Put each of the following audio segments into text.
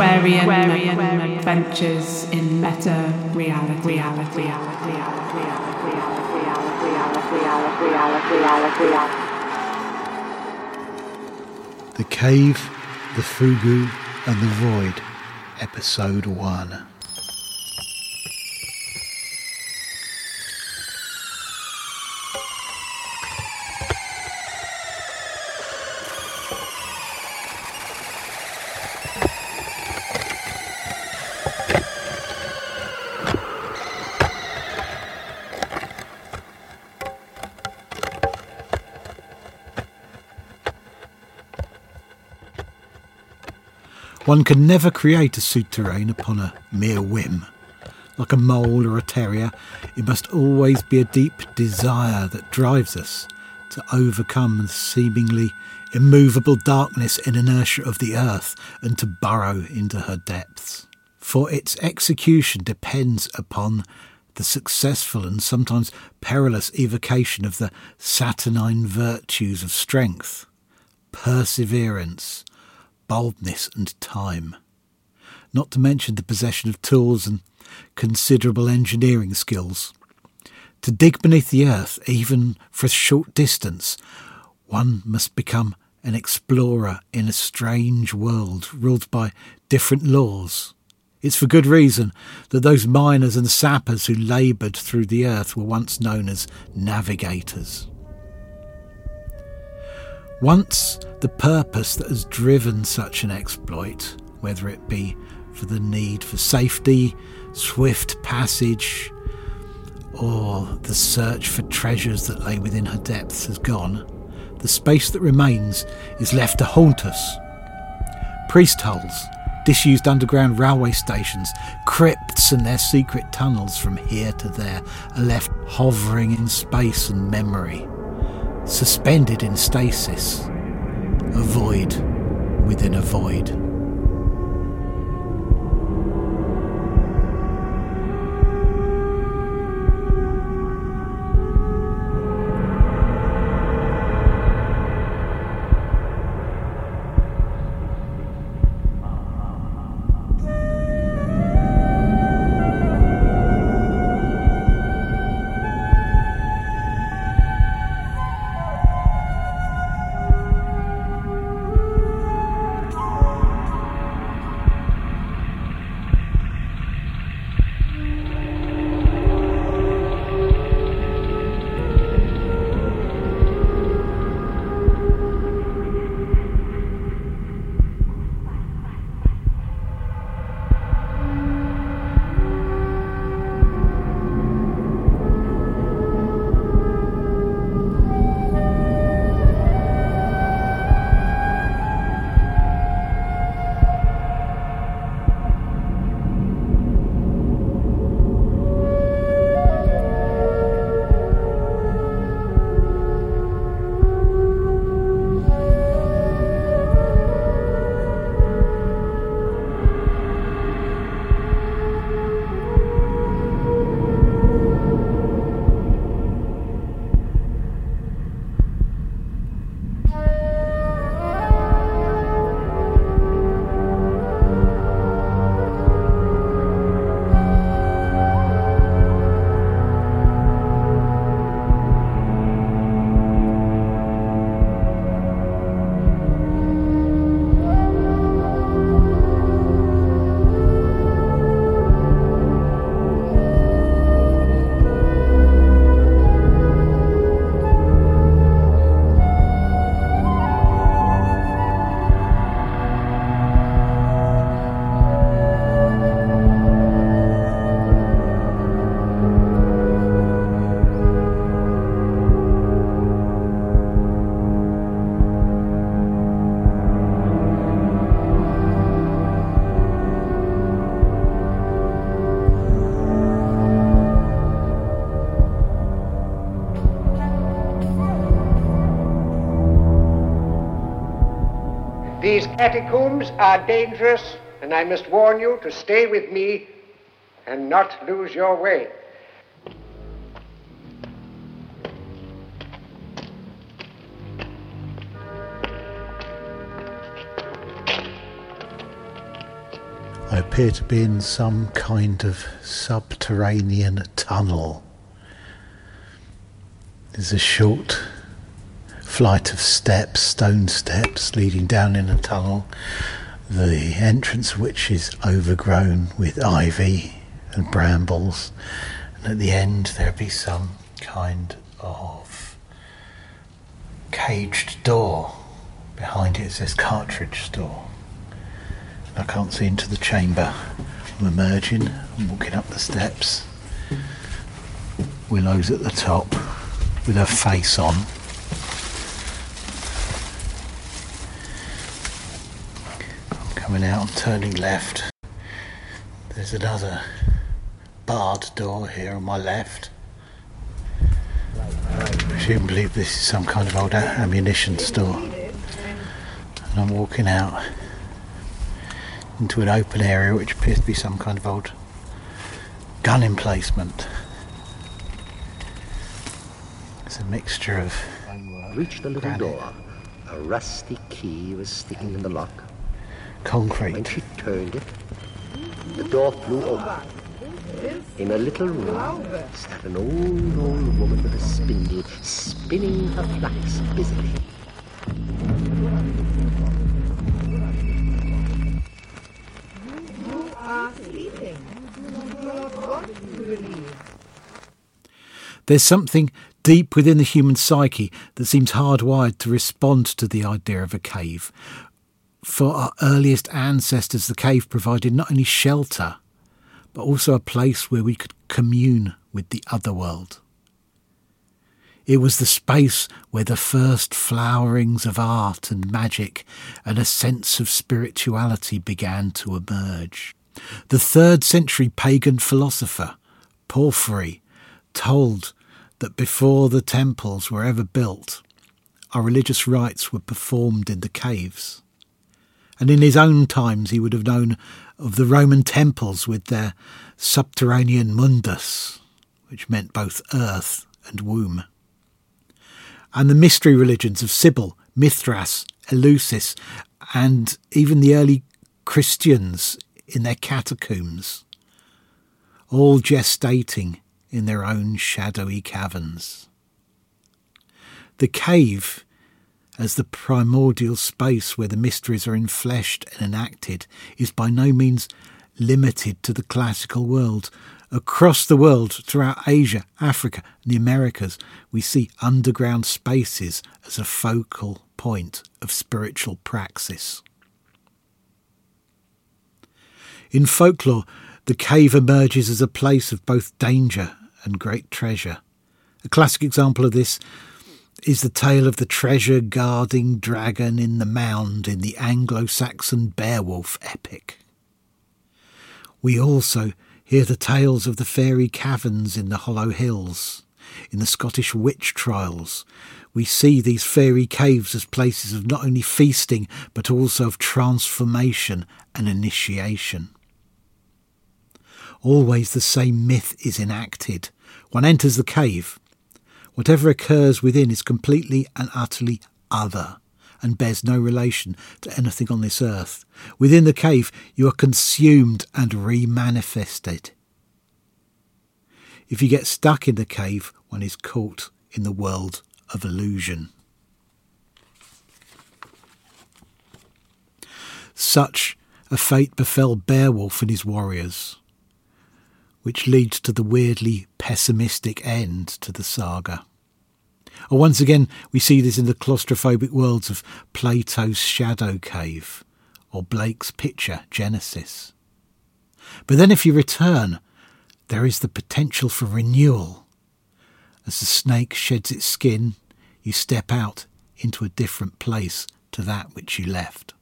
antiquarian adventures in meta reality. The Cave, the Fogou, and the Void, Episode 1. One can never create a souterrain upon a mere whim. Like a mole or a terrier, it must always be a deep desire that drives us to overcome the seemingly immovable darkness and inertia of the earth and to burrow into her depths. For its execution depends upon the successful and sometimes perilous evocation of the saturnine virtues of strength, perseverance, boldness, and time. Not to mention the possession of tools and considerable engineering skills. To dig beneath the earth, even for a short distance, one must become an explorer in a strange world ruled by different laws. It's for good reason that those miners and sappers who laboured through the earth were once known as navigators. Once the purpose that has driven such an exploit, whether it be for the need for safety, swift passage, or the search for treasures that lay within her depths, has gone, the space that remains is left to haunt us. Priest holes, disused underground railway stations, crypts and their secret tunnels from here to there are left hovering in space and memory suspended in stasis, a void within a void. Catacombs are dangerous, and I must warn you to stay with me and not lose your way. I appear to be in some kind of subterranean tunnel. There's a short flight of steps, stone steps, leading down in a tunnel, the entrance which is overgrown with ivy and brambles, and at the end there be some kind of caged door. Behind it says cartridge store. I can't see into the chamber. I'm emerging, I'm walking up the steps. Willow's at the top with her face on. Coming out, I'm turning left. There's another barred door here on my left. Presumably this is some kind of old ammunition store. And I'm walking out into an open area which appears to be some kind of old gun emplacement. It's a mixture of. Reached the little granite, door. A rusty key was sticking in the lock. When Concrete. she turned it, the door flew open. In a little room sat an old, old woman with a spindle, spinning her flax busily. There's something deep within the human psyche that seems hardwired to respond to the idea of a cave. For our earliest ancestors, the cave provided not only shelter, but also a place where we could commune with the other world. It was the space where the first flowerings of art and magic and a sense of spirituality began to emerge. The third century pagan philosopher, Porphyry, told that before the temples were ever built, our religious rites were performed in the caves. And in his own times, he would have known of the Roman temples with their subterranean mundus, which meant both earth and womb. And the mystery religions of Cybele, Mithras, Eleusis, and even the early Christians in their catacombs, all gestating in their own shadowy caverns. The cave, as the primordial space where the mysteries are enfleshed and enacted, is by no means limited to the classical world. Across the world, throughout Asia, Africa, and the Americas, we see underground spaces as a focal point of spiritual praxis. In folklore, the cave emerges as a place of both danger and great treasure. A classic example of this is the tale of the treasure guarding dragon in the mound in the Anglo Saxon Beowulf epic. We also hear the tales of the fairy caverns in the Hollow Hills. In the Scottish witch trials, we see these fairy caves as places of not only feasting but also of transformation and initiation. Always the same myth is enacted. One enters the cave. Whatever occurs within is completely and utterly other and bears no relation to anything on this earth. Within the cave, you are consumed and remanifested. If you get stuck in the cave, one is caught in the world of illusion. Such a fate befell Beowulf and his warriors, which leads to the weirdly pessimistic end to the saga. Or once again, we see this in the claustrophobic worlds of Plato's Shadow Cave or Blake's picture Genesis. But then, if you return, there is the potential for renewal. As the snake sheds its skin, you step out into a different place to that which you left.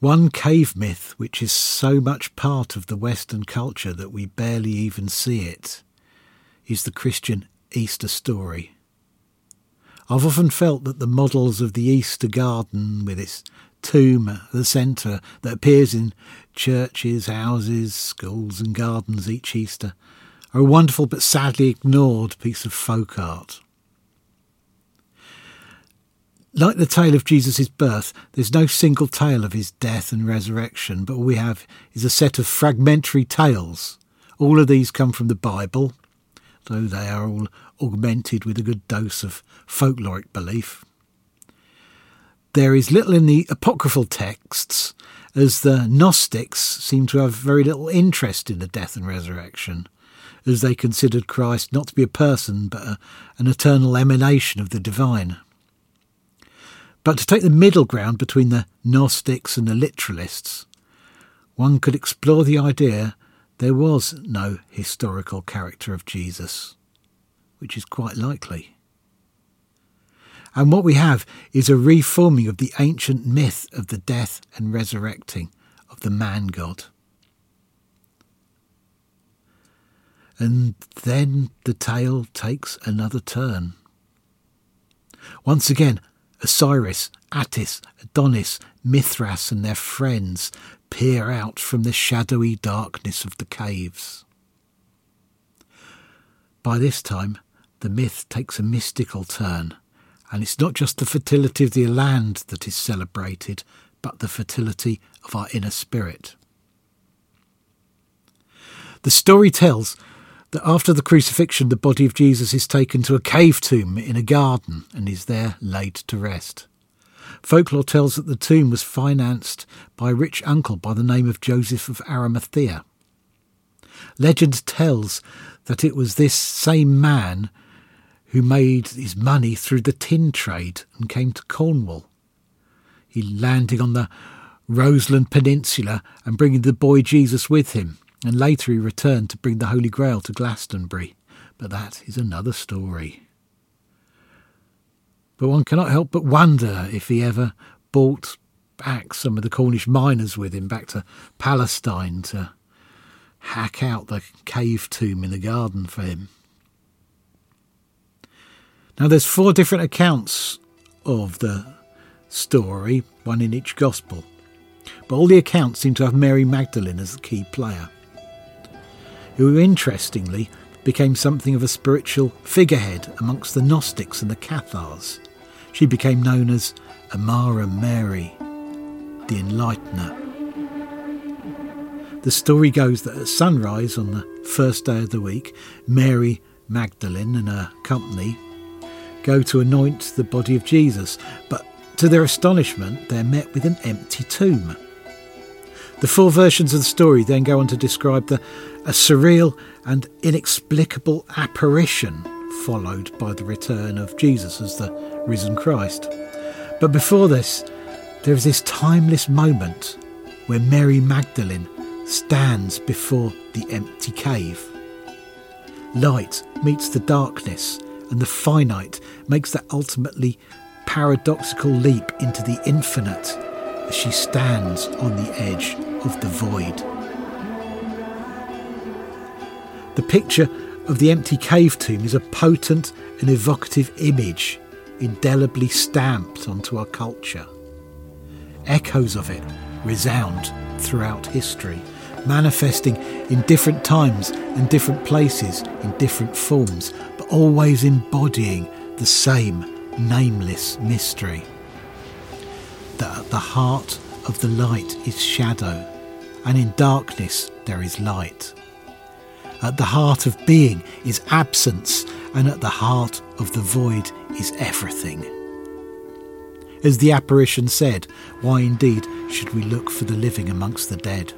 One cave myth, which is so much part of the Western culture that we barely even see it, is the Christian Easter story. I've often felt that the models of the Easter garden, with its tomb at the centre that appears in churches, houses, schools, and gardens each Easter, are a wonderful but sadly ignored piece of folk art. Like the tale of Jesus' birth, there's no single tale of his death and resurrection, but all we have is a set of fragmentary tales. All of these come from the Bible, though they are all augmented with a good dose of folkloric belief. There is little in the apocryphal texts, as the Gnostics seem to have very little interest in the death and resurrection, as they considered Christ not to be a person but a, an eternal emanation of the divine. But to take the middle ground between the Gnostics and the literalists, one could explore the idea there was no historical character of Jesus, which is quite likely. And what we have is a reforming of the ancient myth of the death and resurrecting of the man God. And then the tale takes another turn. Once again, Osiris, Attis, Adonis, Mithras, and their friends peer out from the shadowy darkness of the caves. By this time, the myth takes a mystical turn, and it's not just the fertility of the land that is celebrated, but the fertility of our inner spirit. The story tells that after the crucifixion, the body of Jesus is taken to a cave tomb in a garden and is there laid to rest. Folklore tells that the tomb was financed by a rich uncle by the name of Joseph of Arimathea. Legend tells that it was this same man who made his money through the tin trade and came to Cornwall. He landing on the Roseland Peninsula and bringing the boy Jesus with him and later he returned to bring the Holy Grail to Glastonbury. But that is another story. But one cannot help but wonder if he ever brought back some of the Cornish miners with him back to Palestine to hack out the cave tomb in the garden for him. Now there's four different accounts of the story, one in each gospel. But all the accounts seem to have Mary Magdalene as the key player who interestingly became something of a spiritual figurehead amongst the Gnostics and the Cathars. She became known as Amara Mary, the Enlightener. The story goes that at sunrise on the first day of the week, Mary Magdalene and her company go to anoint the body of Jesus, but to their astonishment, they're met with an empty tomb. The four versions of the story then go on to describe the, a surreal and inexplicable apparition followed by the return of Jesus as the risen Christ. But before this, there is this timeless moment where Mary Magdalene stands before the empty cave. Light meets the darkness, and the finite makes that ultimately paradoxical leap into the infinite as she stands on the edge of the void. The picture of the empty cave tomb is a potent and evocative image indelibly stamped onto our culture. Echoes of it resound throughout history, manifesting in different times and different places in different forms, but always embodying the same nameless mystery. That at the heart of the light is shadow, and in darkness there is light. At the heart of being is absence, and at the heart of the void is everything. As the apparition said, why indeed should we look for the living amongst the dead?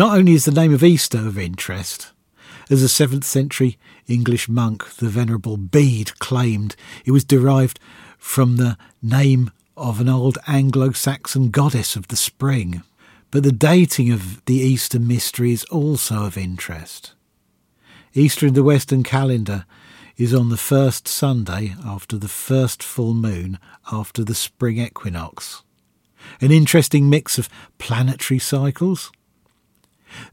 Not only is the name of Easter of interest, as a 7th century English monk, the Venerable Bede, claimed it was derived from the name of an old Anglo Saxon goddess of the spring. But the dating of the Easter mystery is also of interest. Easter in the Western calendar is on the first Sunday after the first full moon after the spring equinox. An interesting mix of planetary cycles.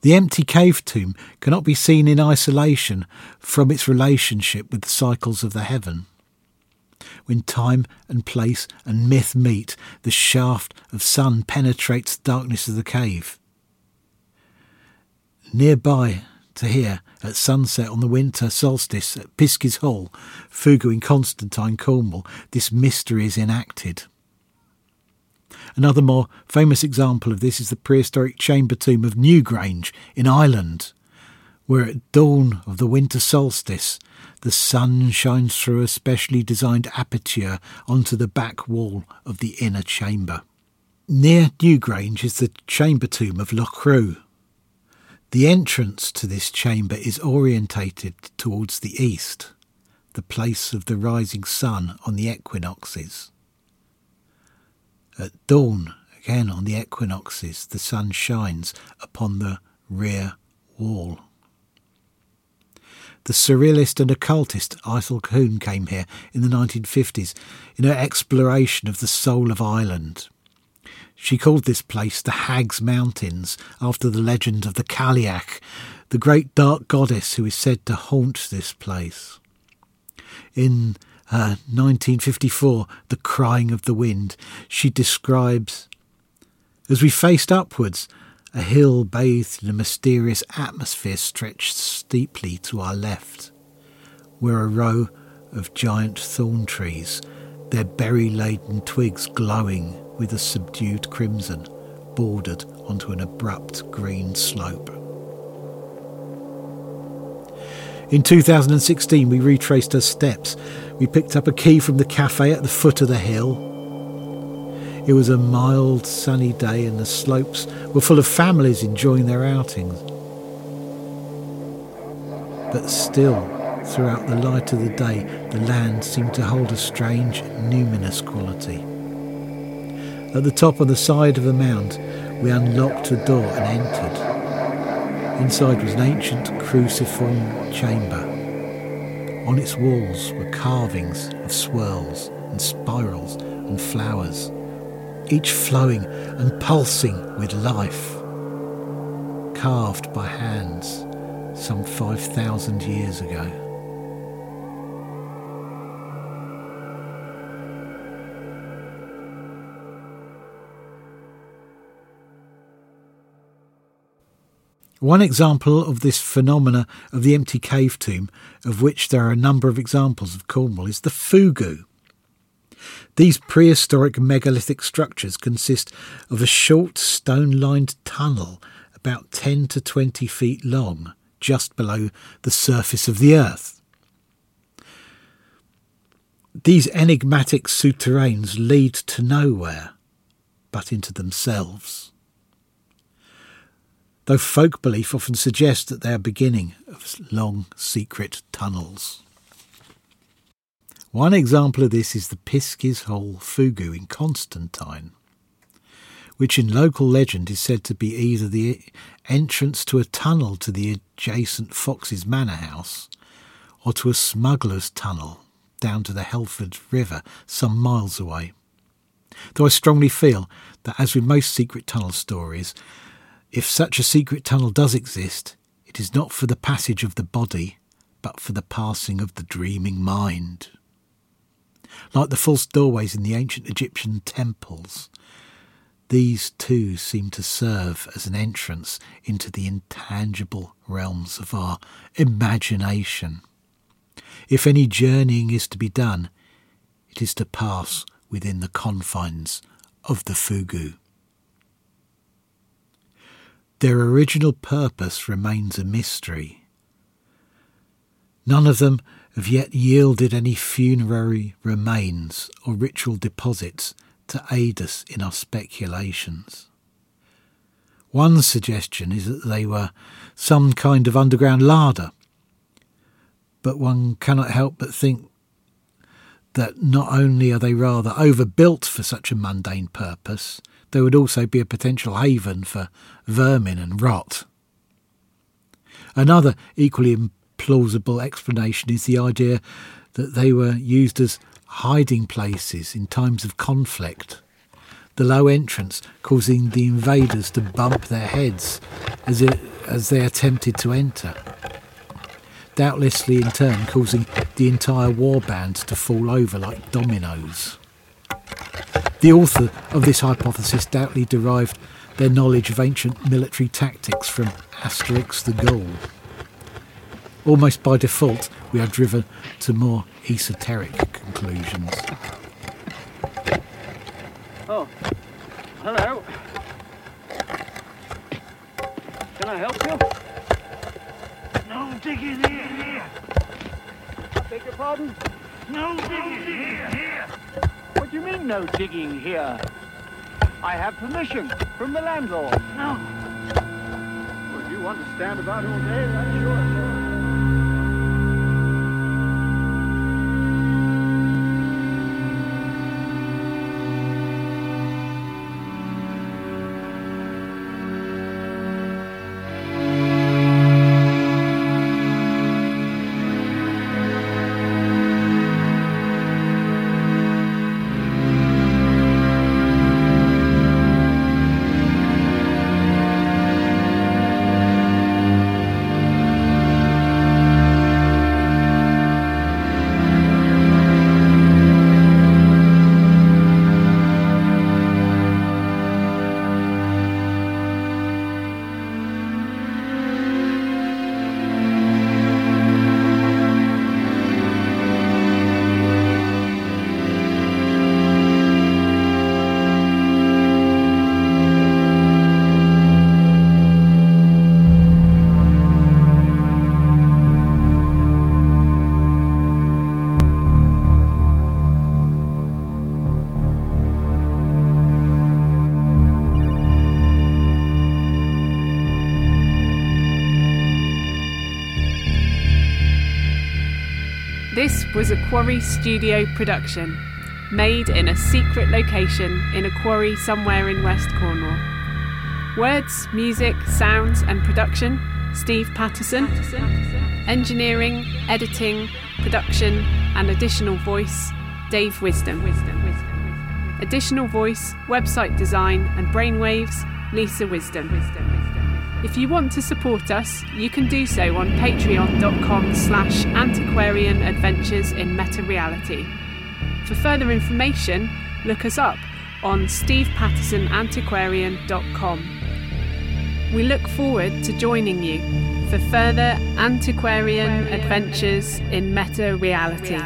The empty cave tomb cannot be seen in isolation from its relationship with the cycles of the heaven. When time and place and myth meet, the shaft of sun penetrates the darkness of the cave. Nearby to here, at sunset on the winter solstice at Piskey's Hall, Fogou in Constantine, Cornwall, this mystery is enacted. Another more famous example of this is the prehistoric chamber tomb of Newgrange in Ireland, where at dawn of the winter solstice the sun shines through a specially designed aperture onto the back wall of the inner chamber. Near Newgrange is the chamber tomb of Loughcrew. The entrance to this chamber is orientated towards the east, the place of the rising sun on the equinoxes. At dawn, again on the equinoxes, the sun shines upon the rear wall. The surrealist and occultist Ithell Colquhoun came here in the 1950s in her exploration of the soul of Ireland. She called this place the Hag's Mountains after the legend of the Cailleach, the great dark goddess who is said to haunt this place. In uh, 1954, The Crying of the Wind, she describes As we faced upwards, a hill bathed in a mysterious atmosphere stretched steeply to our left, where a row of giant thorn trees, their berry laden twigs glowing with a subdued crimson, bordered onto an abrupt green slope. In 2016, we retraced her steps. We picked up a key from the cafe at the foot of the hill. It was a mild, sunny day, and the slopes were full of families enjoying their outings. But still, throughout the light of the day, the land seemed to hold a strange, numinous quality. At the top of the side of the mound, we unlocked a door and entered. Inside was an ancient cruciform chamber. On its walls were carvings of swirls and spirals and flowers, each flowing and pulsing with life, carved by hands some 5,000 years ago. One example of this phenomena of the empty cave tomb, of which there are a number of examples of Cornwall, is the fogou. These prehistoric megalithic structures consist of a short stone lined tunnel about 10 to 20 feet long, just below the surface of the earth. These enigmatic souterrains lead to nowhere but into themselves though folk belief often suggests that they are beginning of long secret tunnels. One example of this is the Piskey's Hall Fogou in Constantine, which in local legend is said to be either the entrance to a tunnel to the adjacent Fox's Manor House or to a smuggler's tunnel down to the Helford River some miles away. Though I strongly feel that, as with most secret tunnel stories, if such a secret tunnel does exist, it is not for the passage of the body, but for the passing of the dreaming mind. Like the false doorways in the ancient Egyptian temples, these too seem to serve as an entrance into the intangible realms of our imagination. If any journeying is to be done, it is to pass within the confines of the Fogou. Their original purpose remains a mystery. None of them have yet yielded any funerary remains or ritual deposits to aid us in our speculations. One suggestion is that they were some kind of underground larder, but one cannot help but think that not only are they rather overbuilt for such a mundane purpose, they would also be a potential haven for vermin and rot. Another equally implausible explanation is the idea that they were used as hiding places in times of conflict. The low entrance causing the invaders to bump their heads as, it, as they attempted to enter doubtlessly in turn causing the entire war band to fall over like dominoes. The author of this hypothesis doubtlessly derived their knowledge of ancient military tactics from Asterix the Gaul. Almost by default, we are driven to more esoteric conclusions. Oh, hello. Can I help you? No digging here, here. Beg your pardon? No digging here, here. What do you mean, no digging here? I have permission from the landlord. No. Well, if you want to stand about all day, that's sure, sure. Was a Quarry Studio production, made in a secret location in a quarry somewhere in West Cornwall. Words, music, sounds, and production Steve Patterson. Engineering, editing, production, and additional voice Dave Wisdom. Additional voice, website design, and brainwaves Lisa Wisdom. If you want to support us, you can do so on patreon.com slash antiquarian adventures in meta reality. For further information, look us up on stevepattersonantiquarian.com. We look forward to joining you for further antiquarian adventures in meta reality.